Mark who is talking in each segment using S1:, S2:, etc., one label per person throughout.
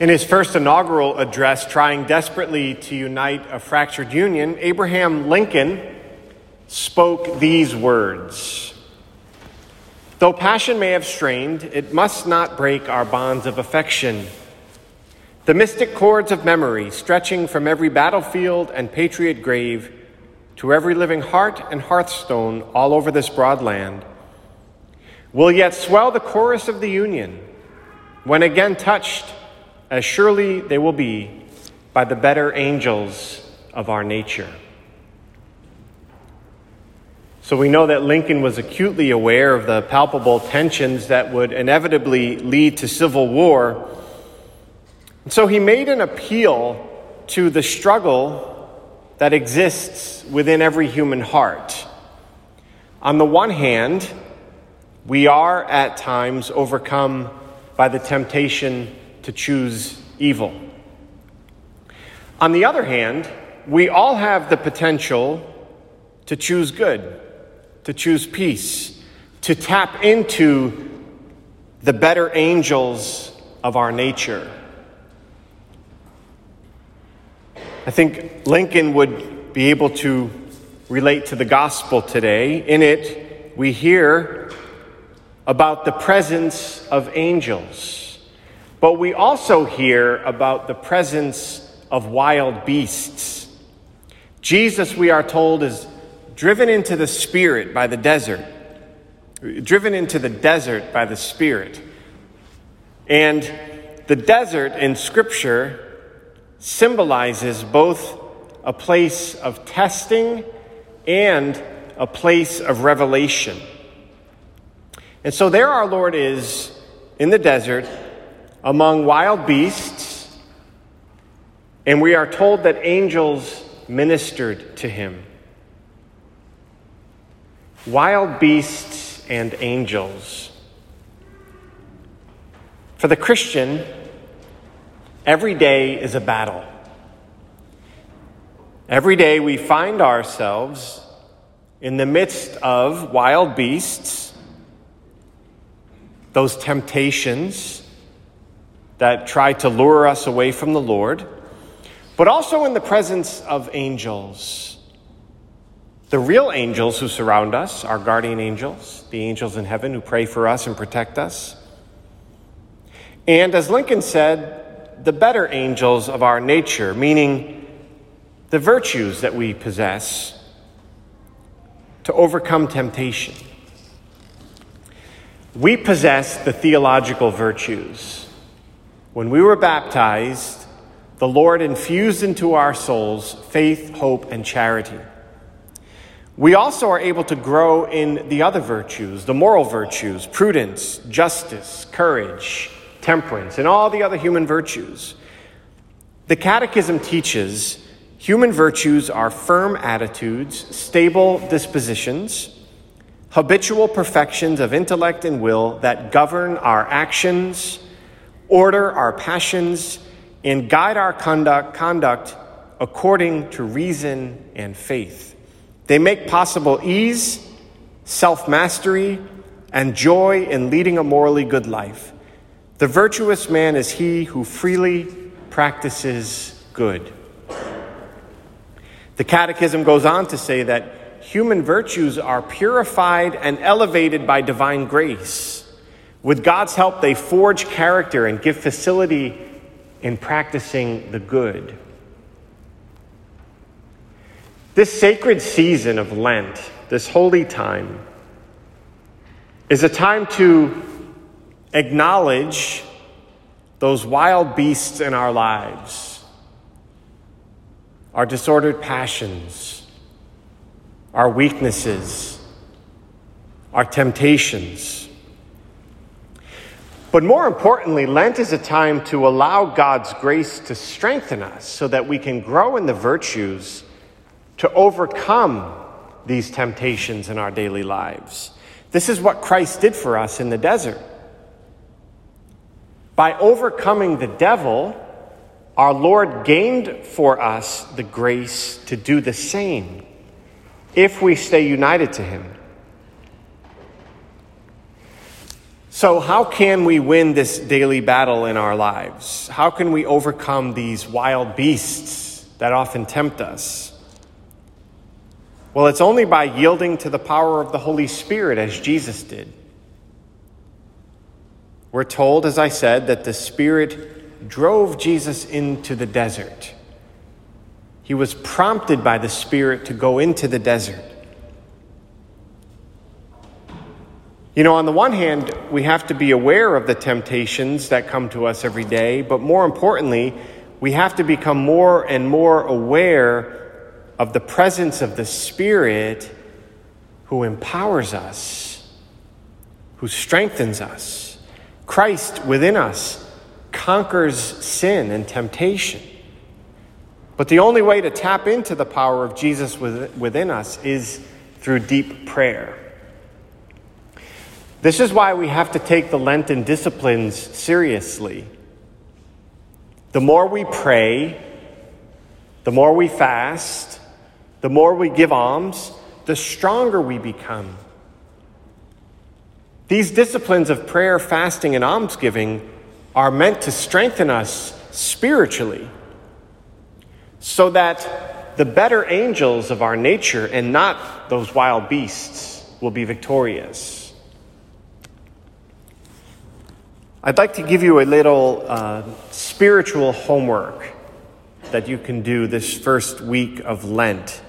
S1: In his first inaugural address, trying desperately to unite a fractured union, Abraham Lincoln spoke these words Though passion may have strained, it must not break our bonds of affection. The mystic chords of memory, stretching from every battlefield and patriot grave to every living heart and hearthstone all over this broad land, will yet swell the chorus of the Union when again touched, as surely they will be, by the better angels of our nature. So we know that Lincoln was acutely aware of the palpable tensions that would inevitably lead to civil war. And so he made an appeal to the struggle that exists within every human heart. On the one hand, we are at times overcome by the temptation to choose evil. On the other hand, we all have the potential to choose good to choose peace, to tap into the better angels of our nature. I think Lincoln would be able to relate to the gospel today. In it, we hear about the presence of angels, but we also hear about the presence of wild beasts. Jesus, we are told, is driven into the Spirit by the desert, driven into the desert by the Spirit. And the desert in Scripture symbolizes both a place of testing and a place of revelation. And so there our Lord is in the desert among wild beasts, and we are told that angels ministered to him wild beasts and angels. For the Christian, every day is a battle. Every day we find ourselves in the midst of wild beasts, those temptations that try to lure us away from the Lord, but also in the presence of angels the real angels who surround us, our guardian angels, the angels in heaven who pray for us and protect us. And as Lincoln said, the better angels of our nature, meaning the virtues that we possess to overcome temptation. We possess the theological virtues. When we were baptized, the Lord infused into our souls faith, hope, and charity. We also are able to grow in the other virtues, the moral virtues, prudence, justice, courage, temperance, and all the other human virtues. The Catechism teaches human virtues are firm attitudes, stable dispositions, habitual perfections of intellect and will that govern our actions, order our passions, and guide our conduct, conduct according to reason and faith. They make possible ease, self mastery, and joy in leading a morally good life. The virtuous man is he who freely practices good. The Catechism goes on to say that human virtues are purified and elevated by divine grace. With God's help, they forge character and give facility in practicing the good. This sacred season of Lent, this holy time, is a time to acknowledge those wild beasts in our lives, our disordered passions, our weaknesses, our temptations. But more importantly, Lent is a time to allow God's grace to strengthen us so that we can grow in the virtues to overcome these temptations in our daily lives. This is what Christ did for us in the desert. By overcoming the devil, our Lord gained for us the grace to do the same if we stay united to Him. So, how can we win this daily battle in our lives? How can we overcome these wild beasts that often tempt us? Well, it's only by yielding to the power of the Holy Spirit as Jesus did. We're told, as I said, that the Spirit drove Jesus into the desert. He was prompted by the Spirit to go into the desert. You know, on the one hand, we have to be aware of the temptations that come to us every day, but more importantly, we have to become more and more aware of the presence of the Spirit who empowers us, who strengthens us. Christ within us conquers sin and temptation. But the only way to tap into the power of Jesus within us is through deep prayer. This is why we have to take the Lenten disciplines seriously. The more we pray, the more we fast, the more we give alms, the stronger we become. These disciplines of prayer, fasting, and almsgiving are meant to strengthen us spiritually so that the better angels of our nature and not those wild beasts will be victorious. I'd like to give you a little uh, spiritual homework that you can do this first week of Lent.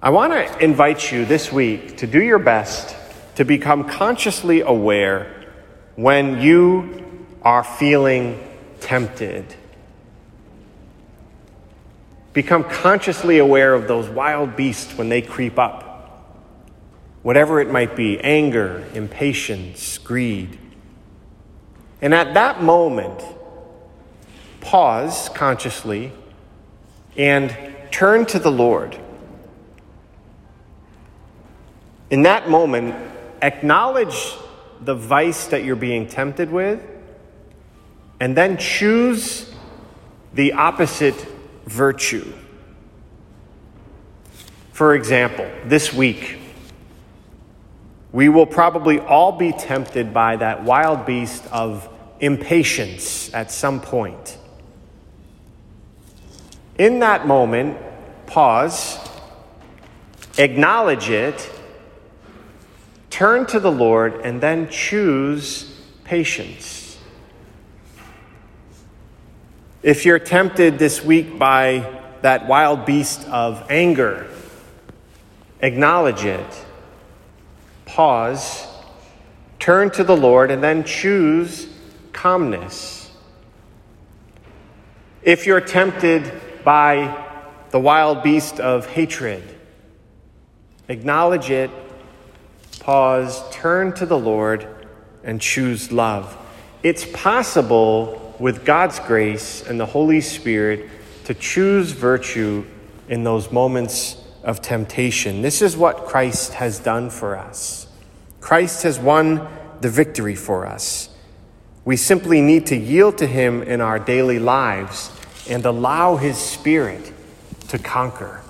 S1: I want to invite you this week to do your best to become consciously aware when you are feeling tempted. Become consciously aware of those wild beasts when they creep up whatever it might be anger, impatience, greed. And at that moment, pause consciously and turn to the Lord. In that moment, acknowledge the vice that you're being tempted with, and then choose the opposite virtue. For example, this week, we will probably all be tempted by that wild beast of impatience at some point. In that moment, pause, acknowledge it, turn to the Lord, and then choose patience. If you're tempted this week by that wild beast of anger, acknowledge it pause, turn to the Lord, and then choose calmness. If you're tempted by the wild beast of hatred, acknowledge it, pause, turn to the Lord, and choose love. It's possible with God's grace and the Holy Spirit to choose virtue in those moments of temptation. This is what Christ has done for us. Christ has won the victory for us. We simply need to yield to Him in our daily lives and allow His Spirit to conquer.